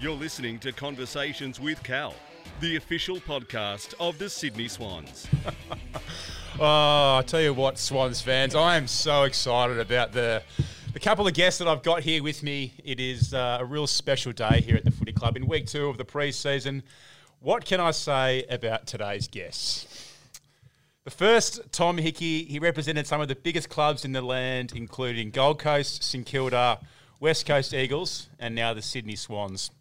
You're listening to Conversations with Cal, the official podcast of the Sydney Swans. Oh, I tell you what, Swans fans, I am so excited about the the couple of guests that I've got here with me. It is uh, a real special day here at the Footy Club in week two of the pre-season. What can I say about today's guests? The first, Tom Hickey, he represented some of the biggest clubs in the land, including Gold Coast, St Kilda, West Coast Eagles, and now the Sydney Swans.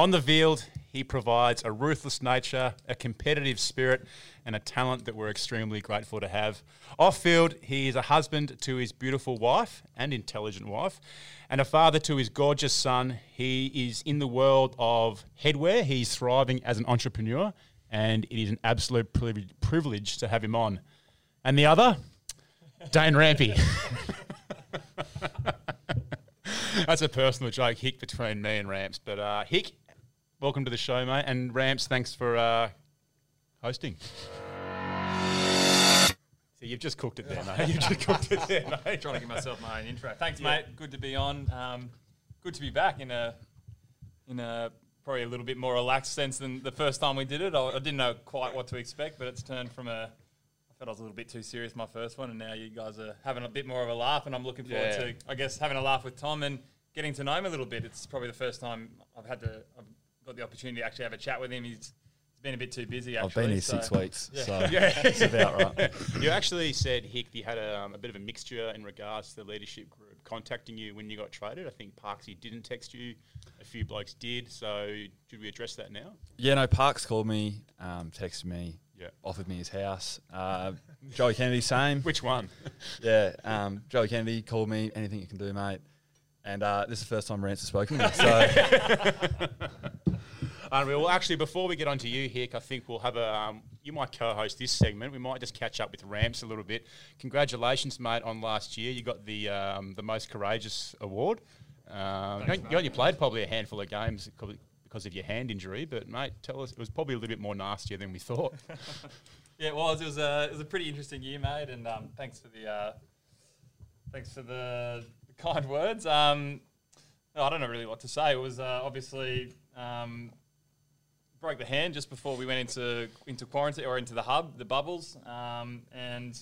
On the field, he provides a ruthless nature, a competitive spirit, and a talent that we're extremely grateful to have. Off field, he is a husband to his beautiful wife and intelligent wife, and a father to his gorgeous son. He is in the world of headwear. He's thriving as an entrepreneur, and it is an absolute privilege, to have him on. And the other, Dane Rampy. That's a personal joke, Hick, between me and Ramps. But uh, Hick, welcome to the show, mate. And Ramps, thanks for uh, hosting. So you've just cooked it there, mate. You've just cooked it there, mate. trying to give myself my own intro. Thanks, mate. Good to be on. Um, good to be back in a in a probably a little bit more relaxed sense than the first time we did it. I, I didn't know quite what to expect, but it's turned from a I felt I was a little bit too serious my first one, and now you guys are having a bit more of a laugh, and I'm looking forward Yeah. to I guess having a laugh with Tom and getting to know him a little bit. It's probably the first time I've had to got the opportunity to actually have a chat with him. He's he's been a bit too busy. Actually, I've been here so- six weeks, Yeah. so Yeah. it's about right. You actually said, Hick, you had a, um, a bit of a mixture in regards to the leadership group contacting you when you got traded. I think Parksy didn't text you. A few blokes did. So should we address that now? Yeah, no, Parks called me, um, texted me, Yeah. offered me his house. Uh, Joey Kennedy, same. Which one? Yeah, um, Joey Kennedy called me, anything you can do, mate. And uh, this is the first time Ramps has spoken to me. So, Unreal. Well, actually, before we get on to you, Hick, I think we'll have a. Um, you might co-host this segment. We might just catch up with Ramps a little bit. Congratulations, mate, on last year. You got the um, the most courageous award. Um, you, you only played probably a handful of games because of your hand injury, but mate, tell us it was probably a little bit more nastier than we thought. Yeah, it was. It was a it was a pretty interesting year, mate, and um, thanks for the uh, thanks for the, the kind words. Um, I don't know really what to say. It was uh, obviously um, broke the hand just before we went into into quarantine or into the hub, the bubbles, um, and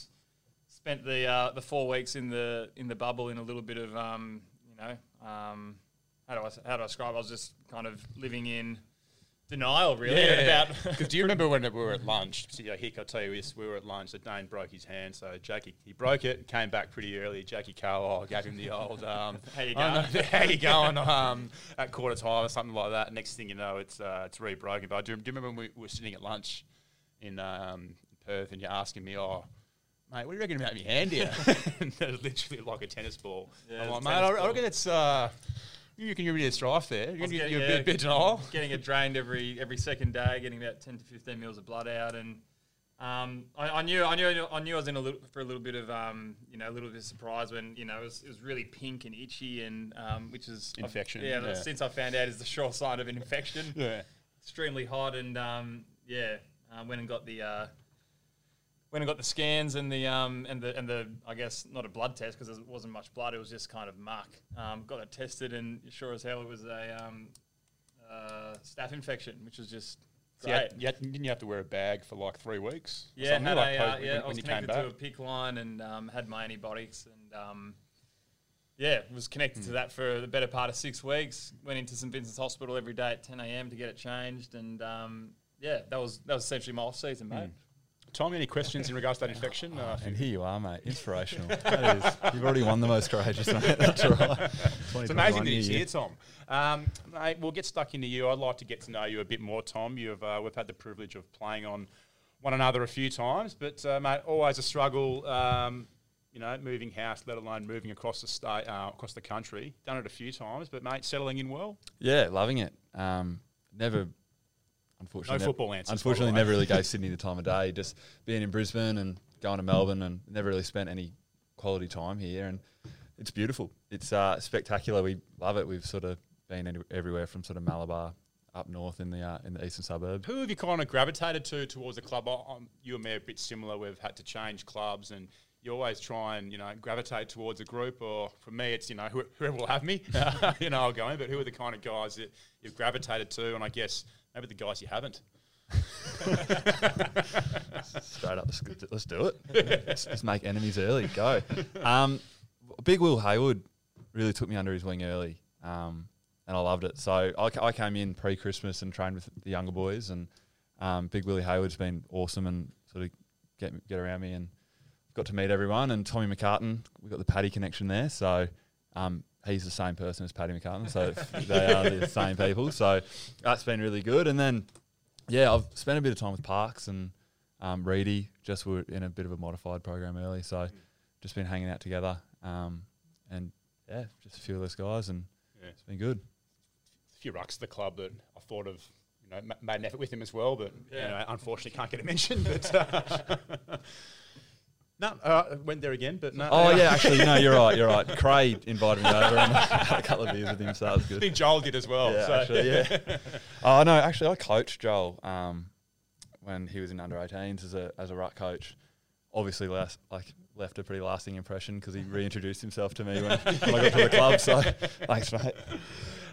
spent the uh, the four weeks in the in the bubble in a little bit of um, you know um, how do I how do I describe? I was just kind of living in denial, really, Yeah. about Because do you remember when we were at lunch? So, yeah, Hick, I'll tell you this: we were at lunch. So Dane broke his hand. So Jackie, he broke it, came back pretty early. Jackie Carlisle gave him the old, um, How you going? know, how you going? Um, at quarter time or something like that. Next thing you know, it's uh, it's re-broken. But I do, do you remember when we were sitting at lunch in um, Perth and you're asking me, oh. Mate, what do you reckon about my hand here? literally like a tennis ball. Yeah, I'm like, mate, I, I ball." reckon it's. Uh, you reckon you're a bit of strife there? You was reckon you're, getting- you're a yeah, bit, getting it drained every every second day, getting about ten to fifteen mils of blood out, and um, I, I knew I knew I knew I was in a little for a little bit of um, you know a little bit of surprise when you know it was, it was really pink and itchy and um, which is Infection, Yeah, yeah. since I found out is the sure sign of an infection. Yeah. extremely hot and um, yeah, uh, went and got the. Uh, Went and got the scans and the um, and the and the I guess not a blood test because there wasn't much blood. It was just kind of muck. Um, got it tested and sure as hell it was a um, uh, staph infection, which was just So you had, you had, didn't you have to wear a bag for like three weeks? yeah, had like a, uh, yeah, when I was you came connected to a back? PIC line and um, had my antibiotics and um, yeah, was connected Hmm. to that for the better part of six weeks. Went into St Vincent's Hospital every day at 10 a.m. to get it changed, and um, yeah, that was that was essentially my off season, mate. Tom, any questions in regards to that infection? Uh, and here you are, mate. Inspirational. that is, you've already won the most courageous, mate. That's right. it's amazing that he's here, Tom. Um, mate, we'll get stuck into you. I'd like to get to know you a bit more, Tom. You've uh, we've had the privilege of playing on one another a few times, but uh, mate, always a struggle. Um, you know, moving house, let alone moving across the state, uh, across the country. Done it a few times, but mate, settling in well. Yeah, loving it. Um, never, unfortunately, No football answers, Unfortunately, never really gave Sydney the time of day. Just being in Brisbane and going to Melbourne, and never really spent any quality time here. And it's beautiful. It's uh, spectacular. We love it. We've sort of been any- everywhere from sort of Malabar up north in the uh, in the eastern suburb. Who have you kind of gravitated to towards the club? You and me are a bit similar. We've had to change clubs, and you always try and you know gravitate towards a group, or for me, it's you know whoever will have me, you know, I'll go in. But who are the kind of guys that you've gravitated to, and I guess maybe the guys you haven't. Straight up, let's, let's do it. let's, let's make enemies early. Go. Um, Big Will Hayward really took me under his wing early, um, and I loved it. So I, I came in pre Christmas and trained with the younger boys, and um, Big Willie Hayward's been awesome and sort of get get around me and got to meet everyone. And Tommy McCartin, we got the Paddy connection there, so. He's the same person as Paddy McCartin, so they are the same people. So that's been really good. And then, yeah, I've spent a bit of time with Parks and um, Reedy. Just were in a bit of a modified program early, so just been hanging out together. Um, and yeah, just a few of those guys, and Yeah. it's been good. a few rucks at the club that I thought of, you know, made an effort with him as well, but you know, unfortunately can't get a mention. But uh, no, uh, went there again, but no. Oh yeah, actually, no, you're right. You're right. Craig invited me over and I had a couple of beers with him, so that was good. I think Joel did as well. Yeah, so. actually, yeah. oh no, actually, I coached Joel um, when he was in under 18s as a as a ruck coach. Obviously, last like left a pretty lasting impression because he reintroduced himself to me when, when I got to the club. So thanks, mate.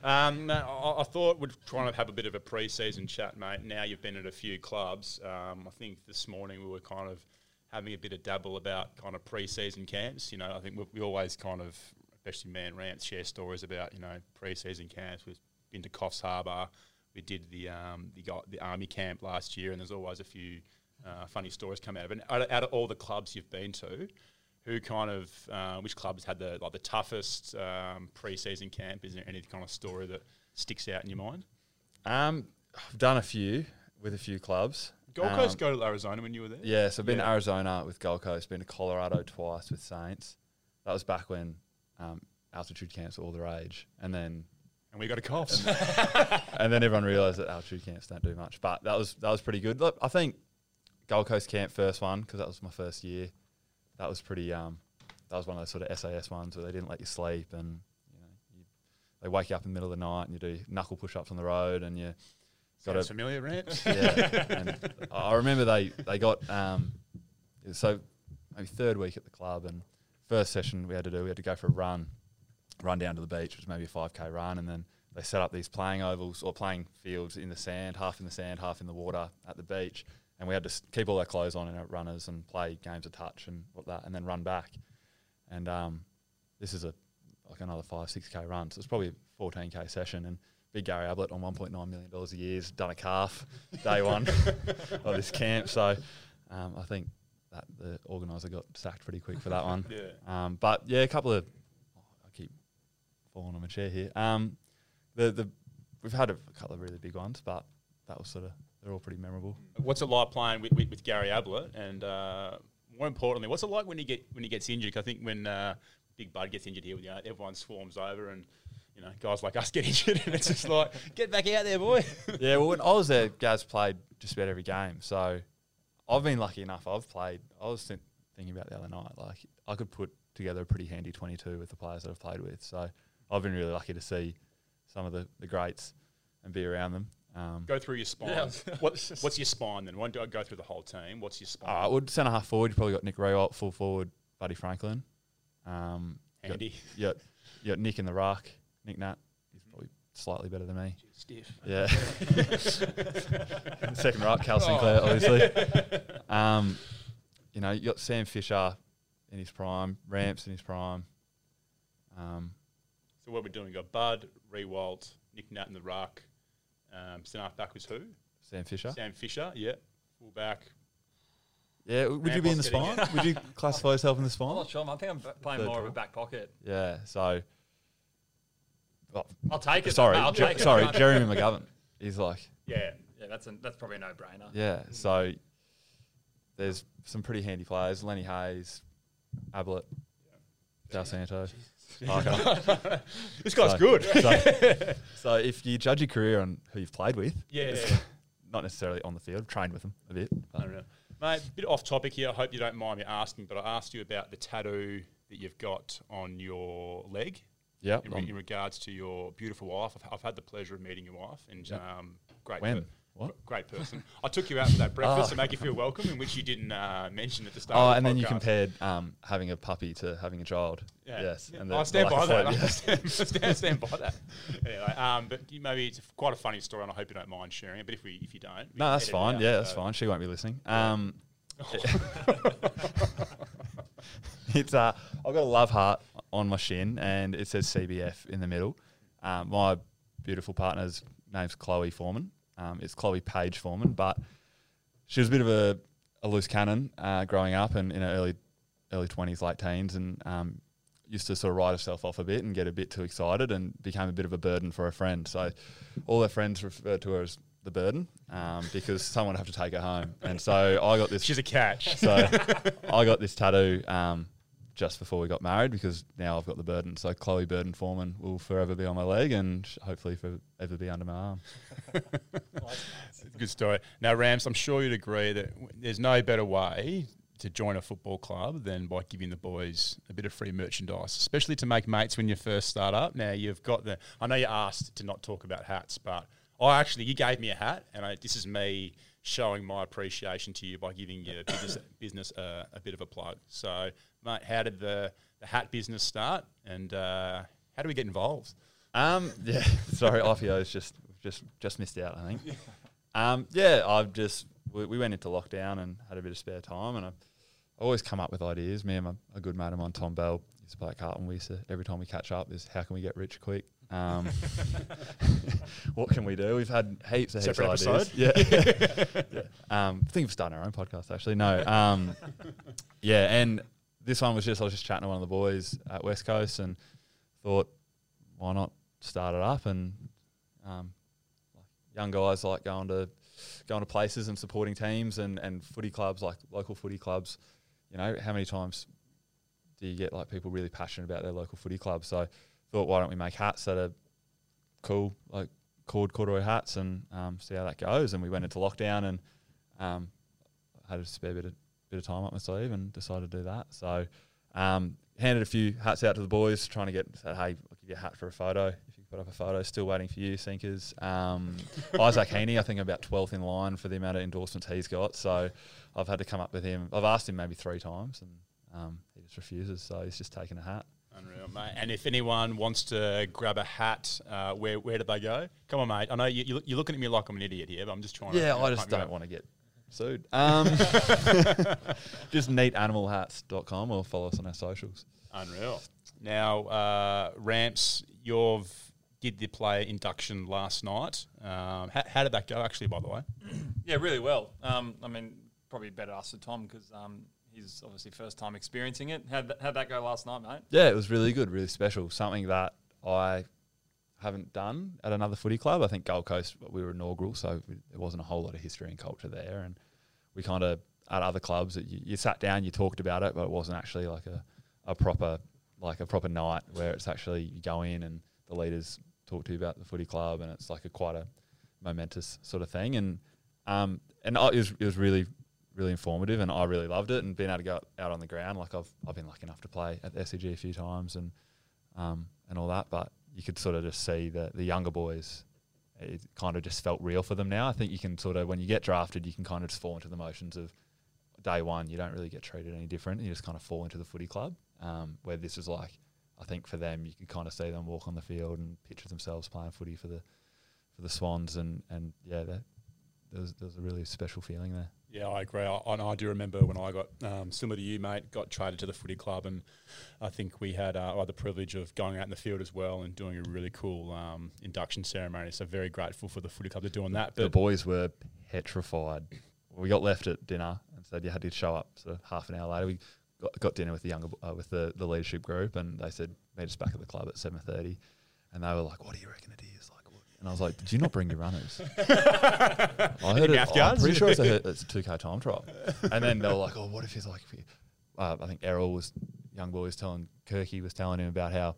Um, I, I thought we'd try and have a bit of a pre-season chat, mate. Now you've been at a few clubs. Um, I think this morning we were kind of having a bit of dabble about kind of pre-season camps. You know, I think we, we always kind of, especially man rants, share stories about you know pre-season camps. We've been to Coffs Harbour. We did the um, the, the army camp last year, and there's always a few uh, funny stories come out of it. Out of, out of all the clubs you've been to, who kind of uh, which clubs had the like the toughest um, pre-season camp? Is there any kind of story that sticks out in your mind? Um, I've done a few with a few clubs. Gold Um, Coast go to Arizona when you were there. Yeah, so I've been Yeah. to Arizona with Gold Coast, been to Colorado twice with Saints. That was back when um, altitude camps were all the rage, and then and we got a Coffs. and then everyone realised that altitude camps don't do much. But that was that was pretty good. Look, I think Gold Coast camp first one because that was my first year. That was pretty. Um, that was one of those sort of SAS ones where they didn't let you sleep and you know you, they wake you up in the middle of the night and you do knuckle push ups on the road and you got Sounds to familiar, Rant? yeah. and I I remember they they got um, so maybe third week at the club and first session we had to do we had to go for a run, run down to the beach, which was maybe a five k run, and then they set up these playing ovals or playing fields in the sand, half in the sand, half in the water at the beach, and we had to keep all our clothes on and our runners and play games of touch and what that, and then run back, and um, this is a like another five six k run, so it's probably a fourteen k session and. Big Gary Ablett on $1.9 million a year has done a calf day one of this camp. So um, I think that the organiser got sacked pretty quick for that one. Yeah. Um, but yeah, a couple of I keep falling on my chair here. Um, the the we've had a couple of really big ones, but that was sort of they're all pretty memorable. What's it like playing with, with, with Gary Ablett? And uh, more importantly, what's it like when he get when he gets injured? I think when uh, Big Bud gets injured here, you know, everyone swarms over and. You know, guys like us get injured, and it's just like, get back out there, boy. yeah, well, when I was there, Gaz played just about every game. So I've been lucky enough. I've played. I was think, thinking about the other night, like I could put together a pretty handy 22 with the players that I've played with. So I've been really lucky to see some of the, the greats and be around them. Um, Go through your spine. Yeah. What, what's your spine then? Why don't I go through the whole team? What's your spine? Uh, I would centre half forward. You probably got Nick Riewoldt, full forward, Buddy Franklin. Um, you got- Handy. You got, you got Nick in the ruck. Nick Nat. He's probably slightly better than me. Stiff. Yeah. Second ruck, Cal Sinclair, obviously. Um, you know, you got Sam Fisher in his prime, Ramps in his prime. Um, So what we're doing, we got Bud, Riewoldt, Nick Nat in the ruck. Um, centre half back was who? Sam Fisher. Sam Fisher, yeah. Full back. Yeah, w- would you be in the spine? would you classify yourself in the spine? I'm spine? not sure. I think I'm b- playing Third more of a back pocket. Yeah, so. Well, I'll take it. sorry, I'll Jer- take it. sorry, Jeremy McGovern. He's like, Yeah. Yeah, that's a, that's probably a no-brainer. Yeah, so there's some pretty handy players. Lenny Hayes, Ablett, Dal Santo. Parker. Oh, this guy's So- good. So, so if you judge your career on who you've played with, Yeah. not necessarily on the field, trained with them a bit. I But don't know. Mate, a bit off topic here. I hope you don't mind me asking, but I asked you about the tattoo that you've got on your leg yeah, in, re- in regards to your beautiful wife. I've, I've had the pleasure of meeting your wife, and Yep. um, great. When? per- What? Great person. I took you out for that breakfast to make you feel welcome, in which you didn't uh, mention at the start. Oh, of the and then you compared um, having a puppy to having a child. Yeah. Yes. Yeah. And the- I stand by that. float, I yeah. stand, stand, stand by that. Anyway, um, but you, maybe it's quite a funny story, and I hope you don't mind sharing it. But if we, if you don't, No, that's fine. out, Yeah, that's so- fine. She won't be listening. Um, it's uh, I've got a love heart on my shin, and it says CBF in the middle. Um, my beautiful partner's name's Chloe Foreman. Um, it's Chloe Page Foreman, but she was a bit of a, a loose cannon uh, growing up and in her early early twenties, late teens, and um, used to sort of write herself off a bit and get a bit too excited, and became a bit of a burden for her friend. So all her friends referred to her as the burden um, because someone would have to take her home, and so I got this. She's a catch. So I got this tattoo um, just before we got married because now I've got the burden. So Chloe Burden Foreman will forever be on my leg and hopefully forever be under my arm. Good story. Now, Rams, I'm sure you'd agree that there's no better way to join a football club than by giving the boys a bit of free merchandise, especially to make mates when you first start up. Now, you've got the. I know you asked to not talk about hats, but I actually you gave me a hat, and I, this is me showing my appreciation to you by giving your business business uh, a bit of a plug. So, mate, how did the the hat business start, and uh, how do we get involved? Um, yeah, sorry, IPO's just just just missed out. I think. Um, yeah, I've just we, we went into lockdown and had a bit of spare time, and I always come up with ideas. Me and my, a good mate of mine, Tom Bell, used to play Carlton. We used to every time we catch up is how can we get rich quick. Um, what can we do? We've had heaps of heaps Separate of ideas. Yeah. yeah. Um, think of starting our own podcast. Actually, no. Um, yeah, and this one was just I was just chatting to one of the boys at West Coast and thought, why not start it up? And um, young guys like going to going to places and supporting teams and, and footy clubs like local footy clubs. You know, how many times do you get like people really passionate about their local footy club? So thought, why don't we make hats that are cool, like cord corduroy hats, and um, see how that goes. And we went into lockdown and um, had a spare bit of bit of time up my sleeve and decided to do that. So um, handed a few hats out to the boys, trying to get said, hey, I'll give you a hat for a photo. If you put up a photo, still waiting for you, Sinkers. Um, Isaac Heaney, I think about 12th in line for the amount of endorsements he's got. So I've had to come up with him. I've asked him maybe three times, and um, he just refuses. So he's just taken a hat. Unreal, mate. And if anyone wants to grab a hat, uh, where where do they go? Come on, mate. I know you, you, you're looking at me like I'm an idiot here, but I'm just trying to. Yeah, I just don't want to get sued. Um, just neatanimalhats.com or follow us on our socials. Unreal. Now, uh, Ramps, you've did the player induction last night. Um, how, how did that go, actually, by the way? Yeah, really well. Um, I mean, probably better ask to Tom because um, he's obviously first time experiencing it. How'd, th- how'd that go last night, mate? Yeah, it was really good, really special. Something that I haven't done at another footy club. I think Gold Coast, we were inaugural, so there wasn't a whole lot of history and culture there. And we kind of, at other clubs, you, you sat down, you talked about it, but it wasn't actually like a, a proper like a proper night where it's actually you go in and the leaders talk to you about the footy club and it's like a quite a momentous sort of thing. And um, and it was it was really really informative and I really loved it and being able to go out on the ground like I've I've been lucky enough to play at the SCG a few times and um, and all that, but you could sort of just see the the younger boys. It kind of just felt real for them now. I think you can sort of when you get drafted, you can kind of just fall into the motions of day one. You don't really get treated any different. You just kind of fall into the footy club. Um, where this is like, I think for them, you could kind of see them walk on the field and picture themselves playing footy for the for the Swans, and and yeah, there was there was a really special feeling there. Yeah, I agree. I, and I do remember when I got, um, similar to you, mate, got traded to the footy club, and I think we had uh, I had the privilege of going out in the field as well and doing a really cool um, induction ceremony. So very grateful for the footy club for doing that. the boys were petrified. We got left at dinner and said you had to show up. So half an hour later, we got, got dinner with the younger uh, with the, the leadership group, and they said meet us back at the club at seven thirty, and they were like, "What do you reckon it is?" Like? And I was like, "Did you not bring your runners?" I heard it. mouth I'm pretty sure it's a it's a two k time trial. And then they were like, "Oh, what if he's like?" Uh, I think Errol was young boy was telling Kirky was telling him about how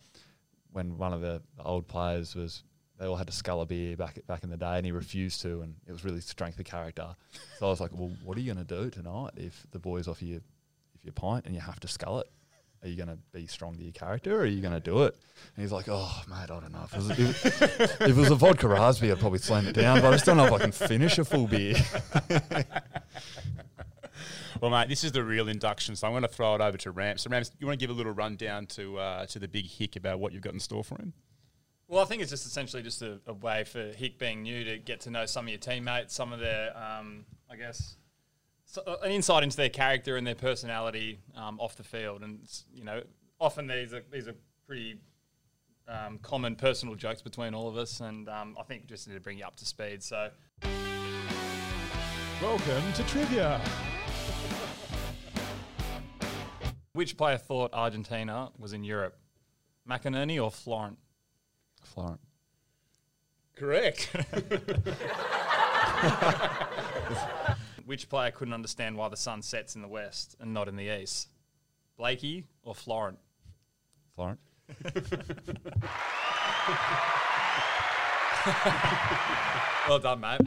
when one of the, old players was they all had to scull a beer back back in the day, and he refused to, and it was really strength of character. So I was like, "Well, what are you going to do tonight if the boys offer you if you pint and you have to scull it?" Are you going to be strong to your character or are you going to do it? And he's like, oh, mate, I don't know. If it was, if, if it was a vodka raspberry, I'd probably slam it down, but I just don't know if I can finish a full beer. Well, mate, this is the real induction, so I'm going to throw it over to Ramps. So, Ramps, you want to give a little rundown to uh, to the big hick about what you've got in store for him? Well, I think it's just essentially just a, a way for Hick being new to get to know some of your teammates, some of their, um, I guess, so, uh, an insight into their character and their personality um, off the field. And you know, often these are these are pretty um, common personal jokes between all of us, and um, I think just need to bring you up to speed. So, Welcome to trivia. which player thought Argentina was in Europe? McInerney or Florent? Florent. Correct. Which player couldn't understand why the sun sets in the west and not in the east? Blakey or Florent? Florent. Well done, mate.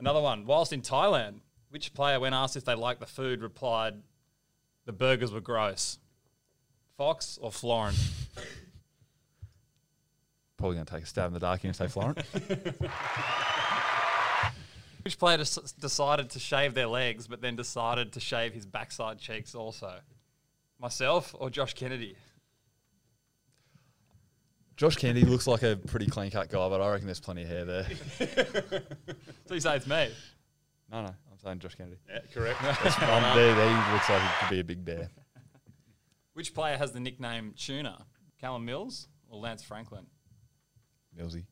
Another one. Whilst in Thailand, which player, when asked if they liked the food, replied, "The burgers were gross." Fox or Florent? Probably going to take a stab in the dark here and say Florent. Which player des- decided to shave their legs, but then decided to shave his backside cheeks also? Myself or Josh Kennedy? Josh Kennedy looks like a pretty clean cut guy, but I reckon there's plenty of hair there. So you say it's me? No, no, I'm saying Josh Kennedy. yeah, correct. Um, there, there he looks like he could be a big bear. Which player has the nickname Tuna? Callum Mills or Lance Franklin? Millsy.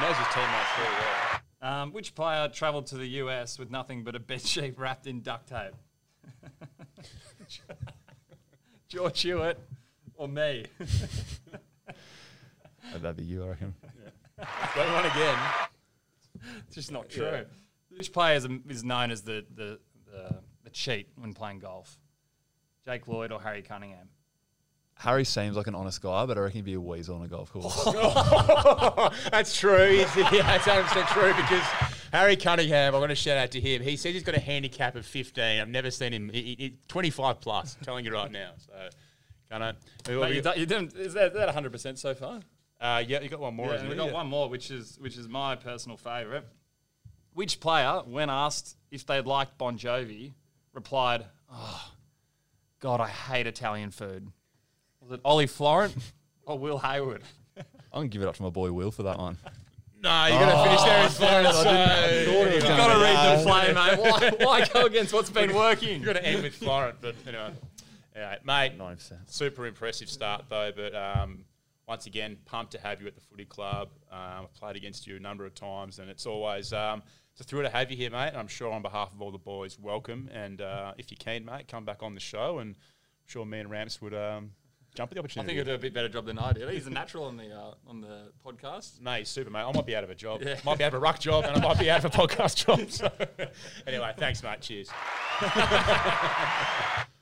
Knows his teammates very well. Um, which player travelled to the US with nothing but a bed sheet wrapped in duct tape? George Hewitt or me? That'd be you, I reckon. Wait, one again. It's just not true. Which player is, is known as the, the, the, the cheat when playing golf? Jake Lloyd or Harry Cunningham? Harry seems like an honest guy, but I reckon he'd be a weasel on a golf course. that's true. He's, yeah, that's 100% true because Harry Cunningham, I'm going to shout out to him. He says he's got a handicap of 15. I've never seen him. He, he- 25 plus, I'm telling you right now. So, kind of. Mate, you, done- you didn't, is that, is that 100% so far? Uh, yeah, you got one more. Yeah, isn't and it? we've got Yeah. one more, which is which is my personal favourite. Which player, when asked if they'd liked Bon Jovi, replied, "Oh, God, I hate Italian food." Was it Ollie Florent or Will Hayward? I'm going to give it up to my boy Will for that one. No, you got to finish there in Florent. I didn't- You've got to read the play, mate. Why, why go against what's been working? you got to end with Florent, but anyway. Yeah, mate. 90%. Super impressive start though, but um, once again, pumped to have you at the footy club. Um, I've played against you a number of times, and it's always um, it's a thrill to have you here, mate. And I'm sure on behalf of all the boys, welcome. And uh, if you can, mate, come back on the show, and I'm sure me and Ramps would um, jump at the opportunity. I think he'll do a bit better job than I did. He's a natural on the uh, on the podcast. Mate, super, mate. I might be out of a job. Yeah. Might be out of a ruck job, and I might be out of a podcast job. So, anyway, thanks, mate. Cheers.